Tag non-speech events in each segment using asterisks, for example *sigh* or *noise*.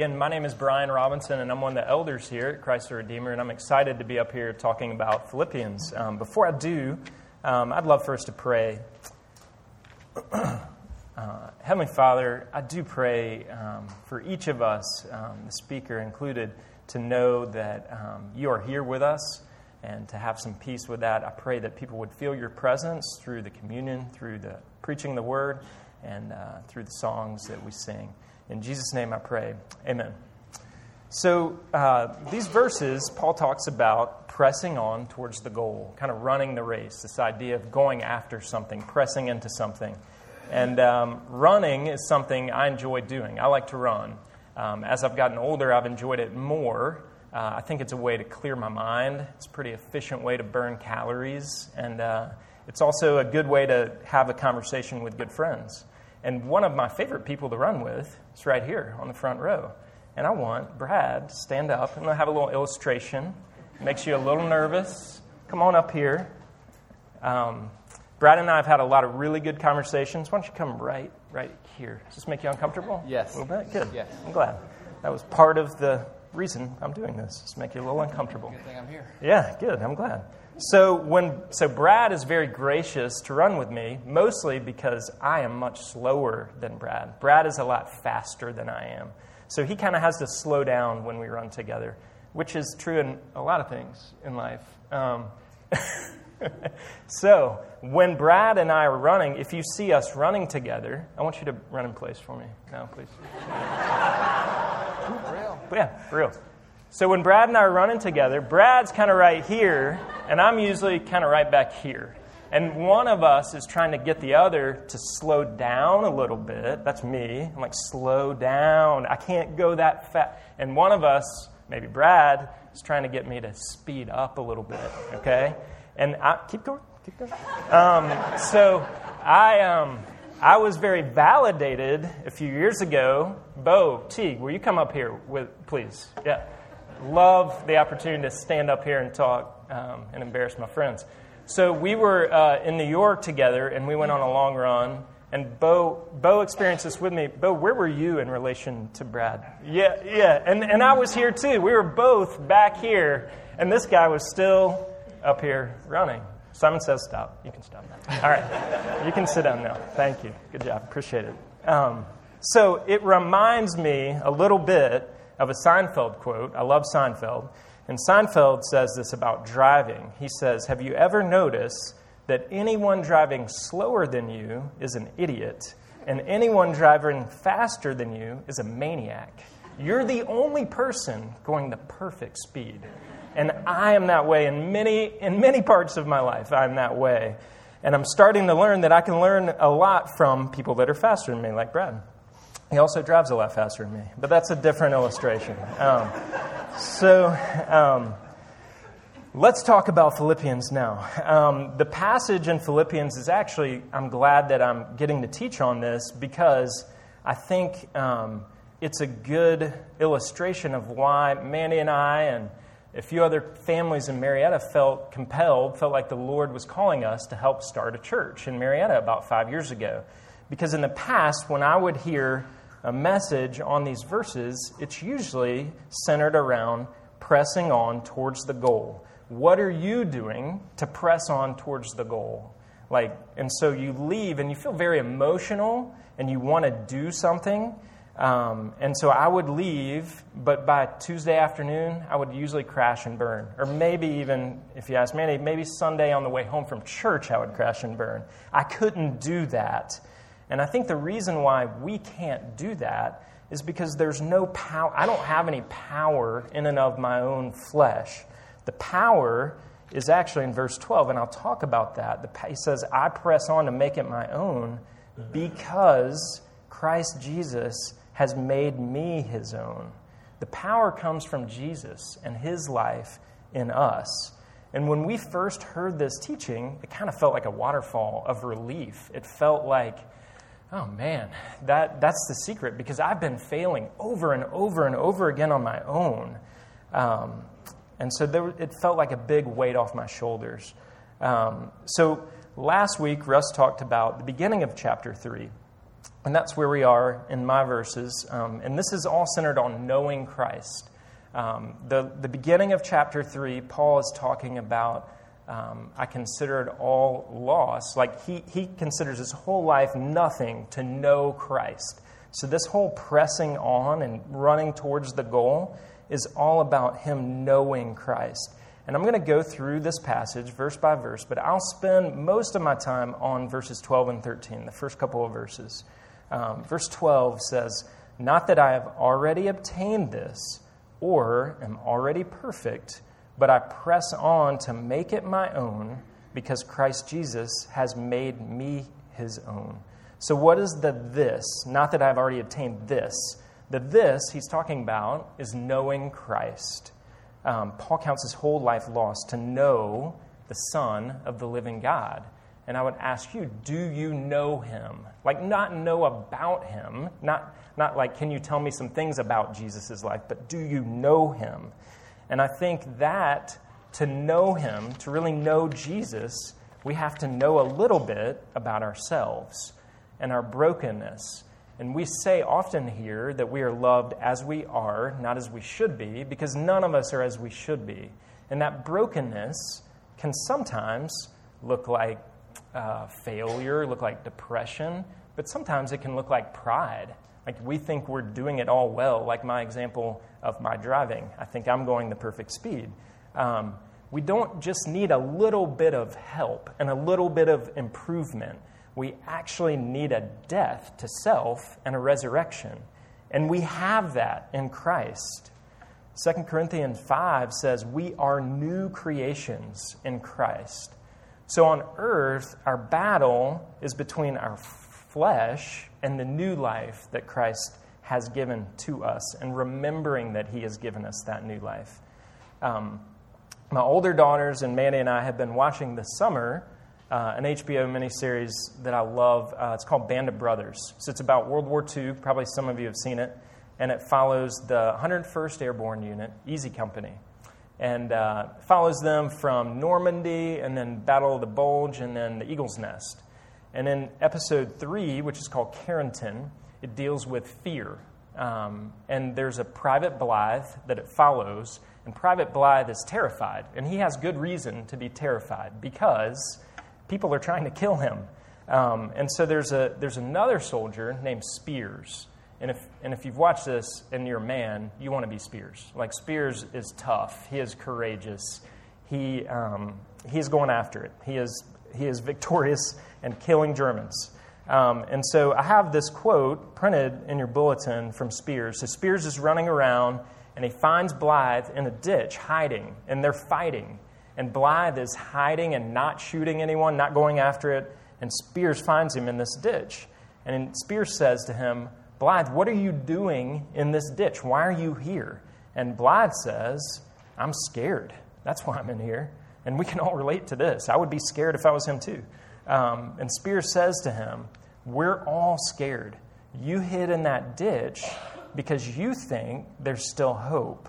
Again, my name is Brian Robinson, and I'm one of the elders here at Christ the Redeemer, and I'm excited to be up here talking about Philippians. Um, before I do, um, I'd love for us to pray. *clears throat* uh, Heavenly Father, I do pray um, for each of us, um, the speaker included, to know that um, you are here with us and to have some peace with that. I pray that people would feel your presence through the communion, through the preaching the word, and uh, through the songs that we sing. In Jesus' name I pray. Amen. So, uh, these verses, Paul talks about pressing on towards the goal, kind of running the race, this idea of going after something, pressing into something. And um, running is something I enjoy doing. I like to run. Um, as I've gotten older, I've enjoyed it more. Uh, I think it's a way to clear my mind. It's a pretty efficient way to burn calories. And uh, it's also a good way to have a conversation with good friends. And one of my favorite people to run with is right here on the front row. And I want Brad to stand up and have a little illustration. Makes you a little nervous. Come on up here. Um, Brad and I have had a lot of really good conversations. Why don't you come right, right here? Does this make you uncomfortable? Yes. A little bit? Good. Yes. I'm glad. That was part of the reason I'm doing this, is make you a little uncomfortable. Good thing I'm here. Yeah, good. I'm glad. So when so Brad is very gracious to run with me, mostly because I am much slower than Brad. Brad is a lot faster than I am. So he kind of has to slow down when we run together, which is true in a lot of things in life. Um, *laughs* so when Brad and I are running, if you see us running together, I want you to run in place for me now, please. For *laughs* real. Yeah, for real. So when Brad and I are running together, Brad's kind of right here, and I'm usually kind of right back here. And one of us is trying to get the other to slow down a little bit. That's me. I'm like, slow down. I can't go that fast. And one of us, maybe Brad, is trying to get me to speed up a little bit, okay? And I keep going, keep going. Um, so I, um, I was very validated a few years ago. Bo, Teague, will you come up here with, please? Yeah love the opportunity to stand up here and talk um, and embarrass my friends. So we were uh, in New York together, and we went on a long run. And Bo, Bo experienced this with me. Bo, where were you in relation to Brad? Yeah, yeah. And, and I was here too. We were both back here, and this guy was still up here running. Simon says stop. You can stop now. All right. You can sit down now. Thank you. Good job. Appreciate it. Um, so it reminds me a little bit of a Seinfeld quote. I love Seinfeld. And Seinfeld says this about driving. He says, Have you ever noticed that anyone driving slower than you is an idiot, and anyone driving faster than you is a maniac? You're the only person going the perfect speed. And I am that way in many, in many parts of my life. I'm that way. And I'm starting to learn that I can learn a lot from people that are faster than me, like Brad. He also drives a lot faster than me, but that's a different illustration. Um, so um, let's talk about Philippians now. Um, the passage in Philippians is actually, I'm glad that I'm getting to teach on this because I think um, it's a good illustration of why Mandy and I and a few other families in Marietta felt compelled, felt like the Lord was calling us to help start a church in Marietta about five years ago. Because in the past, when I would hear a message on these verses, it's usually centered around pressing on towards the goal. What are you doing to press on towards the goal? Like, and so you leave and you feel very emotional and you want to do something. Um, and so I would leave, but by Tuesday afternoon, I would usually crash and burn. Or maybe even, if you ask me, maybe Sunday on the way home from church, I would crash and burn. I couldn't do that and I think the reason why we can't do that is because there's no power. I don't have any power in and of my own flesh. The power is actually in verse 12, and I'll talk about that. The, he says, I press on to make it my own because Christ Jesus has made me his own. The power comes from Jesus and his life in us. And when we first heard this teaching, it kind of felt like a waterfall of relief. It felt like, oh man, that, that's the secret because I've been failing over and over and over again on my own. Um, and so there, it felt like a big weight off my shoulders. Um, so last week, Russ talked about the beginning of chapter 3. and that's where we are in my verses. Um, and this is all centered on knowing Christ. Um, the, the beginning of chapter 3, Paul is talking about um, I considered all loss. Like he, he considers his whole life nothing to know Christ. So, this whole pressing on and running towards the goal is all about him knowing Christ. And I'm going to go through this passage verse by verse, but I'll spend most of my time on verses 12 and 13, the first couple of verses. Um, verse 12 says, Not that I have already obtained this or am already perfect, but I press on to make it my own because Christ Jesus has made me his own. So, what is the this? Not that I've already obtained this. The this he's talking about is knowing Christ. Um, Paul counts his whole life lost to know the Son of the living God. And I would ask you, do you know him? Like, not know about him, not, not like, can you tell me some things about Jesus' life, but do you know him? And I think that to know him, to really know Jesus, we have to know a little bit about ourselves and our brokenness. And we say often here that we are loved as we are, not as we should be, because none of us are as we should be. And that brokenness can sometimes look like uh, failure, look like depression, but sometimes it can look like pride. Like we think we're doing it all well, like my example of my driving. I think I'm going the perfect speed. Um, we don't just need a little bit of help and a little bit of improvement. We actually need a death to self and a resurrection. And we have that in Christ. 2 Corinthians 5 says, We are new creations in Christ. So on earth, our battle is between our flesh and the new life that Christ has given to us, and remembering that He has given us that new life. Um, my older daughters and Mandy and I have been watching this summer uh, an HBO miniseries that I love. Uh, it's called Band of Brothers. So it's about World War II. Probably some of you have seen it. And it follows the 101st Airborne Unit, Easy Company and uh, follows them from Normandy and then Battle of the Bulge and then the Eagle's Nest. And in episode three, which is called Carentan, it deals with fear. Um, and there's a Private Blythe that it follows, and Private Blythe is terrified. And he has good reason to be terrified because people are trying to kill him. Um, and so there's, a, there's another soldier named Speirs and if, and if you've watched this and you're a man, you want to be Speirs. Like, Speirs is tough, he is courageous, he, um, he's going after it. He is, he is victorious and killing Germans. Um, and so I have this quote printed in your bulletin from Speirs. So Speirs is running around and he finds Blythe in a ditch hiding, and they're fighting. And Blythe is hiding and not shooting anyone, not going after it. And Speirs finds him in this ditch. And Speirs says to him, Blythe, what are you doing in this ditch? Why are you here? And Blythe says, I'm scared. That's why I'm in here. And we can all relate to this. I would be scared if I was him too. Um, and Speirs says to him, We're all scared. You hid in that ditch because you think there's still hope.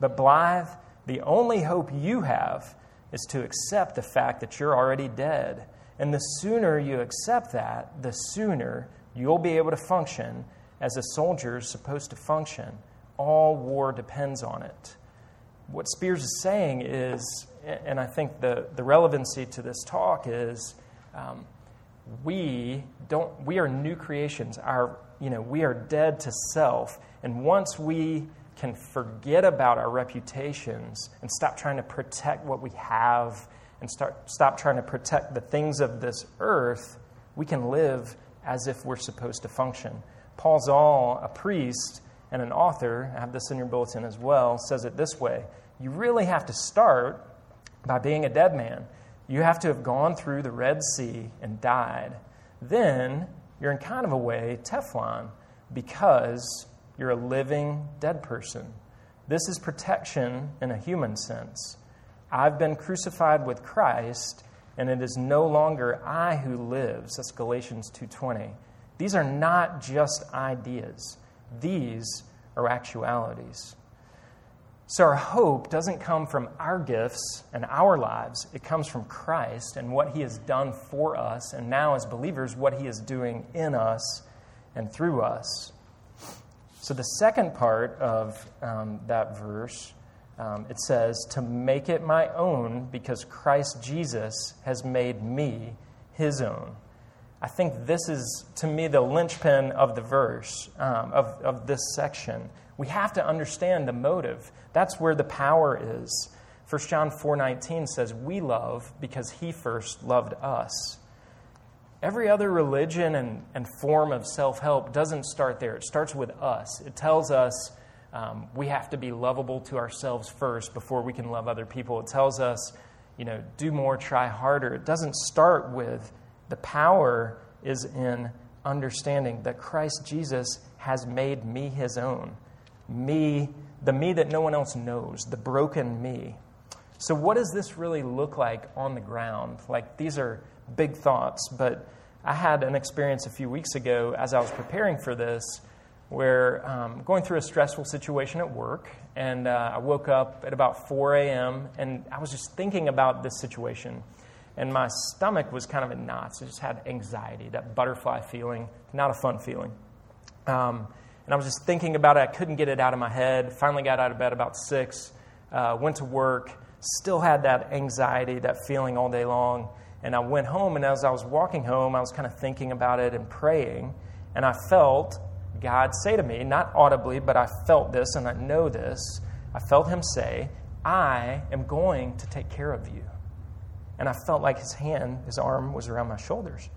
But Blythe, the only hope you have is to accept the fact that you're already dead. And the sooner you accept that, the sooner you'll be able to function as a soldier is supposed to function. All war depends on it. What Speirs is saying is, and I think the, the relevancy to this talk is, um, we don't we are new creations. Our you know we are dead to self, and once we can forget about our reputations and stop trying to protect what we have and start stop trying to protect the things of this earth, we can live as if we're supposed to function. Paul Zahl, a priest and an author, I have this in your bulletin as well, says it this way You really have to start by being a dead man. You have to have gone through the Red Sea and died. Then you're in kind of a way Teflon because you're a living dead person. This is protection in a human sense. I've been crucified with Christ, and it is no longer I who lives. That's Galatians 2:20. These are not just ideas, these are actualities. So, our hope doesn't come from our gifts and our lives. It comes from Christ and what He has done for us, and now as believers, what He is doing in us. and through us. So, the second part of um, that verse, um, it says, To make it my own because Christ Jesus has made me his own. I think this is, to me, the linchpin of the verse, um, of, of this section. We have to understand the motive. That's where the power is. 1 John 4:19 says, "We love because he first loved us." Every other religion and, and form of self-help doesn't start there. It starts with us. It tells us um, we have to be lovable to ourselves first before we can love other people. It tells us, you know, do more, try harder. It doesn't start with the power is in understanding that Christ Jesus has made me his own. Me, the me that no one else knows, the broken me. So, what does this really look like on the ground? Like, these are big thoughts, but I had an experience a few weeks ago as I was preparing for this where um, going through a stressful situation at work, and uh, I woke up at about 4 a.m., and I was just thinking about this situation and my stomach was kind of in knots. I just had anxiety, that butterfly feeling, not a fun feeling. Um, and I was just thinking about it. I couldn't get it out of my head. Finally got out of bed about six, uh, went to work, still had that anxiety, that feeling all day long. And I went home, and as I was walking home, I was kind of thinking about it and praying. And I felt God say to me, not audibly, but I felt this and I know this. I felt Him say, I am going to take care of you. And I felt like his hand, his arm was around my shoulders.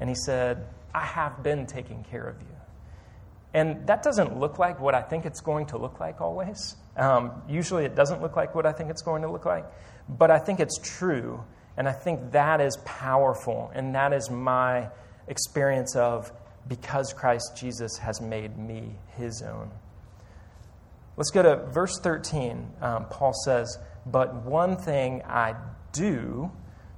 And he said, I have been taking care of you. And that doesn't look like what I think it's going to look like always. Um, usually it doesn't look like what I think it's going to look like. But I think it's true. And I think that is powerful. And that is my experience of because Christ Jesus has made me his own. Let's go to verse 13. Um, Paul says, But one thing I do,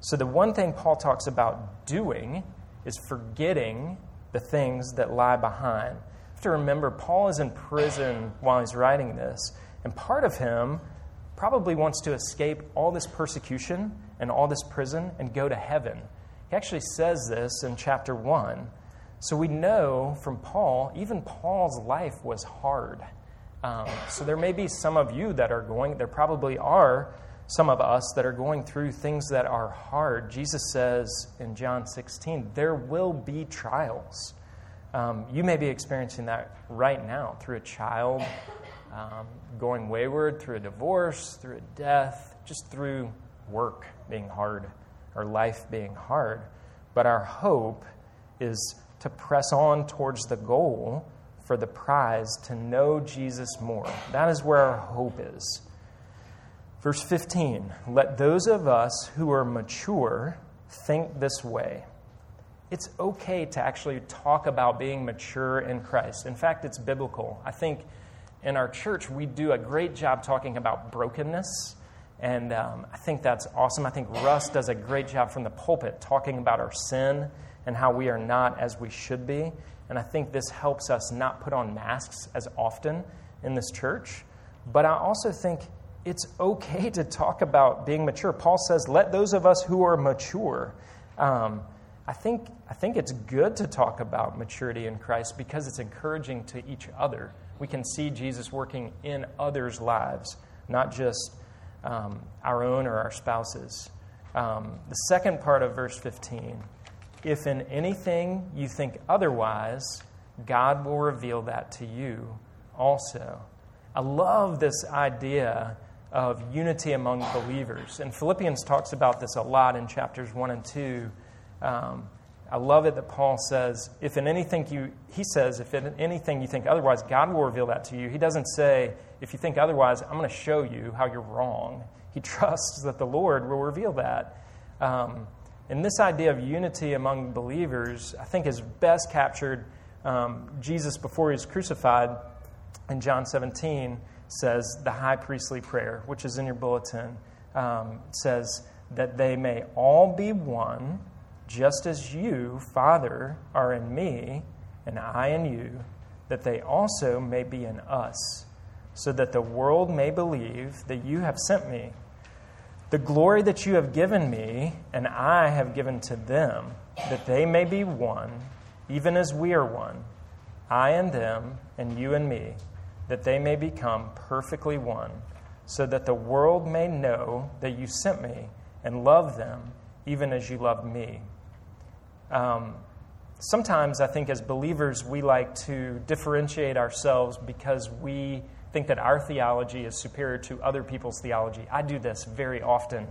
so, the one thing Paul talks about doing is forgetting the things that lie behind. You have to remember, Paul is in prison while he's writing this, and part of him probably wants to escape all this persecution and all this prison and go to heaven. He actually says this in chapter 1. So we know from Paul, even Paul's life was hard. Um, so there may be some of you that are going, there probably are some of us that are going through things that are hard. Jesus says in John 16, there will be trials. Um, you may be experiencing that right now through a child um, going wayward, through a divorce, through a death, just through work being hard or life being hard. But our hope is to press on towards the goal for the prize to know Jesus more. That is where our hope is. Verse 15 Let those of us who are mature think this way. It's okay to actually talk about being mature in Christ. In fact, it's biblical. I think in our church, we do a great job talking about brokenness. And um, I think that's awesome. I think Russ does a great job from the pulpit talking about our sin and how we are not as we should be. And I think this helps us not put on masks as often in this church. But I also think it's okay to talk about being mature. Paul says, let those of us who are mature. Um, I, think, I think it's good to talk about maturity in Christ because it's encouraging to each other. We can see Jesus working in others' lives, not just um, our own or our spouses. Um, the second part of verse 15 if in anything you think otherwise, God will reveal that to you also. I love this idea of unity among believers. And Philippians talks about this a lot in chapters 1 and 2. Um, I love it that Paul says, if in anything you, he says, if in anything you think otherwise, God will reveal that to you. He doesn't say, if you think otherwise, I'm going to show you how you're wrong. He *laughs* trusts that the Lord will reveal that. Um, and this idea of unity among believers, I think, is best captured. Um, Jesus, before he was crucified in John 17, says the high priestly prayer, which is in your bulletin, um, says that they may all be one, just as you, Father, are in me, and I in you, that they also may be in us, so that the world may believe that you have sent me. The glory that you have given me, and I have given to them, that they may be one, even as we are one I and them, and you and me, that they may become perfectly one, so that the world may know that you sent me and love them even as you loved me. Um, sometimes I think as believers, we like to differentiate ourselves because we think that our theology is superior to other people's theology. I do this very often.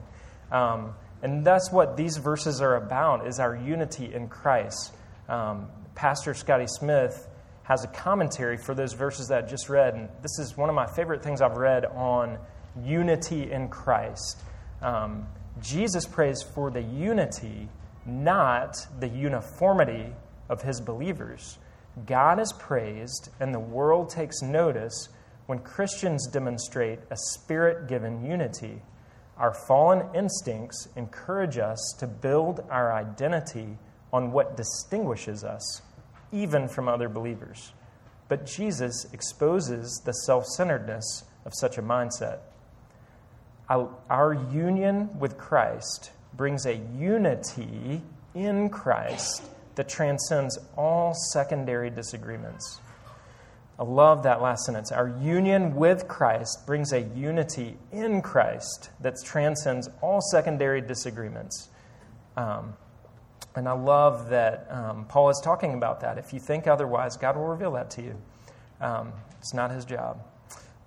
Um, and that's what these verses are about, is our unity in Christ. Um, Pastor Scotty Smith has a commentary for those verses that I just read. And this is one of my favorite things I've read on unity in Christ. Um, Jesus prays for the unity, not the uniformity of his believers. God is praised, and the world takes notice when Christians demonstrate a spirit given unity. Our fallen instincts encourage us to build our identity on what distinguishes us even from other believers. But Jesus exposes the self centeredness of such a mindset. Our union with Christ brings a unity in Christ that transcends all secondary disagreements. I love that last sentence. Our union with Christ brings a unity in Christ that transcends all secondary disagreements. Um, and I love that um, Paul is talking about that. If you think otherwise, God will reveal that to you. Um, it's not his job.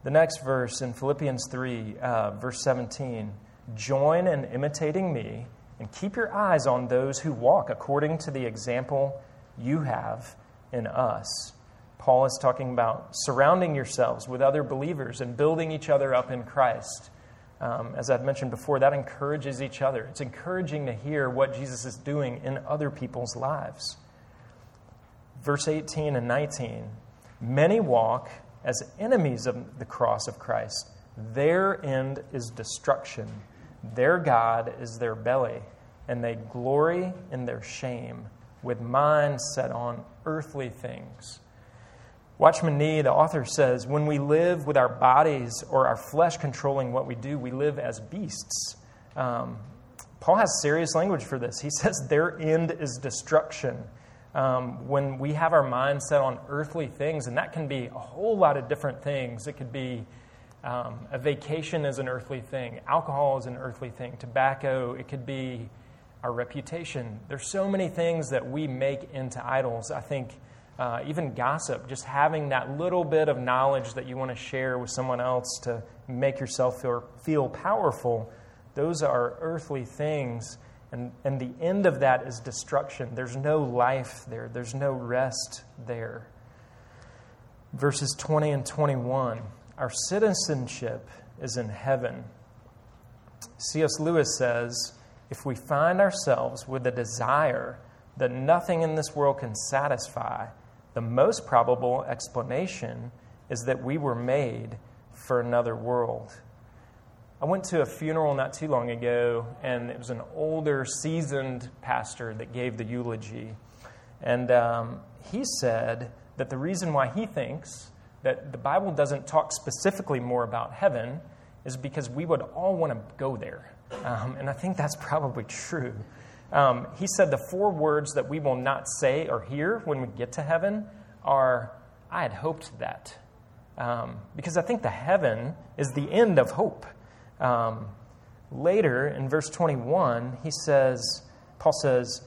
The next verse in Philippians 3, uh, verse 17 Join in imitating me and keep your eyes on those who walk according to the example you have in us. Paul is talking about surrounding yourselves with other believers and building each other up in Christ. Um, as I've mentioned before, that encourages each other. It's encouraging to hear what Jesus is doing in other people's lives. Verse 18 and 19 Many walk as enemies of the cross of Christ. Their end is destruction, their God is their belly, and they glory in their shame, with minds set on earthly things. Watchman Nee, the author, says when we live with our bodies or our flesh controlling what we do, we live as beasts. Um, Paul has serious language for this. He *laughs* says their end is destruction. Um, when we have our mind set on earthly things, and that can be a whole lot of different things. It could be um, a vacation is an earthly thing, alcohol is an earthly thing, tobacco, it could be our reputation. There's so many things that we make into idols. I think uh, even gossip, just having that little bit of knowledge that you want to share with someone else to make yourself feel, feel powerful, those are earthly things. And, and the end of that is destruction. There's no life there, there's no rest there. Verses 20 and 21 Our citizenship is in heaven. C.S. Lewis says, If we find ourselves with a desire that nothing in this world can satisfy, the most probable explanation is that we were made for another world. I went to a funeral not too long ago, and it was an older, seasoned pastor that gave the eulogy. And um, he said that the reason why he thinks that the Bible doesn't talk specifically more about heaven is because we would all want to go there. Um, and I think that's probably true. Um, he said the four words that we will not say or hear when we get to heaven are, I had hoped that. Um, because I think the heaven is the end of hope. Um, later in verse 21, he says, Paul says,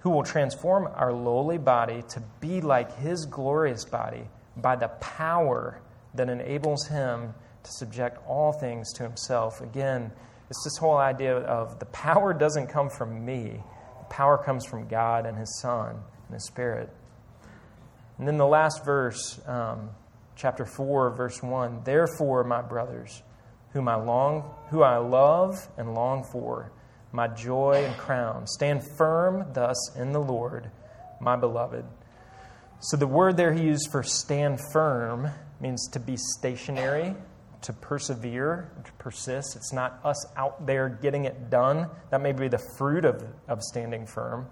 who will transform our lowly body to be like his glorious body by the power that enables him to subject all things to himself. Again, it's this whole idea of the power doesn't come from me, the power comes from God and His Son and His Spirit. And then the last verse, um, chapter 4, verse 1 Therefore, my brothers, whom I, long, who I love and long for, my joy and crown, stand firm thus in the Lord, my beloved. So the word there he used for stand firm means to be stationary to persevere, to persist. It's not us out there getting it done. That may be the fruit of, of standing firm.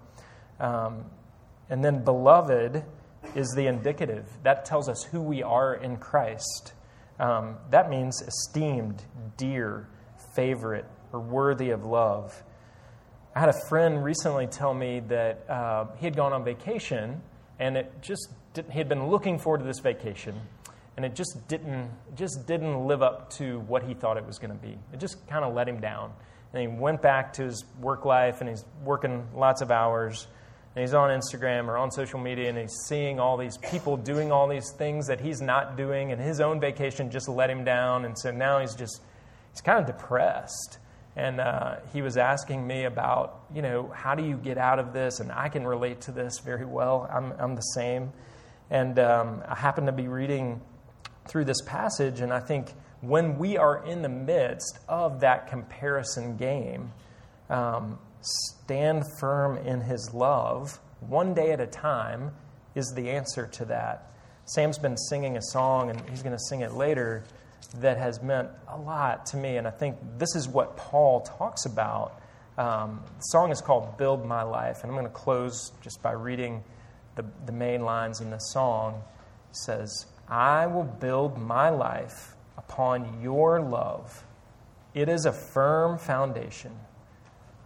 Um, and then, beloved is the indicative. That tells us who we are in Christ. Um, that means esteemed, dear, favorite, or worthy of love. I had a friend recently tell me that uh, he had gone on vacation and it just didn't, he had been looking forward to this vacation, and it just didn't just didn't live up to what he thought it was going to be. It just kind of let him down, and he went back to his work life, and he's working lots of hours. And he's on Instagram or on social media and he's seeing all these people doing all these things that he's not doing, and his own vacation just let him down. And so now he's just, he's kind of depressed. And uh, he was asking me about, you know, how do you get out of this? And I can relate to this very well. I'm, I'm the same. And um, I happen to be reading through this passage, and I think when we are in the midst of that comparison game, um, stand firm in his love, one day at a time, is the answer to that. Sam's been singing a song, and he's going to sing it later that has meant a lot to me. And I think this is what Paul talks about. Um, the song is called Build My Life. And I'm going to close just by reading the, the main lines in the song. It says, I will build my life upon your love. It is a firm foundation.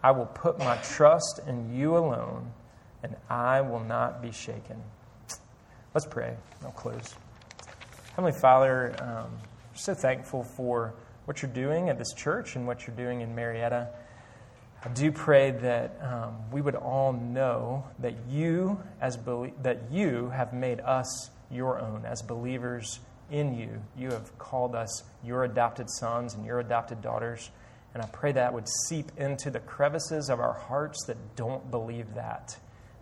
I will put my trust in you alone, and I will not be shaken. Let's pray. I'll close. Heavenly Father, um, so thankful for what you're doing at this church and what you're doing in Marietta. I do pray that um, we would all know that you, as that you have made us your own as believers in you. You have called us your adopted sons and your adopted daughters. And I pray that would seep into the crevices of our hearts that don't believe that.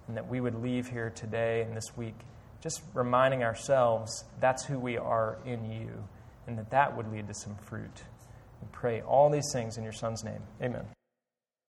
And that we would leave here today and this week just reminding ourselves that's who we are in you and that that would lead to some fruit. We pray all these things in your Son's name. Amen.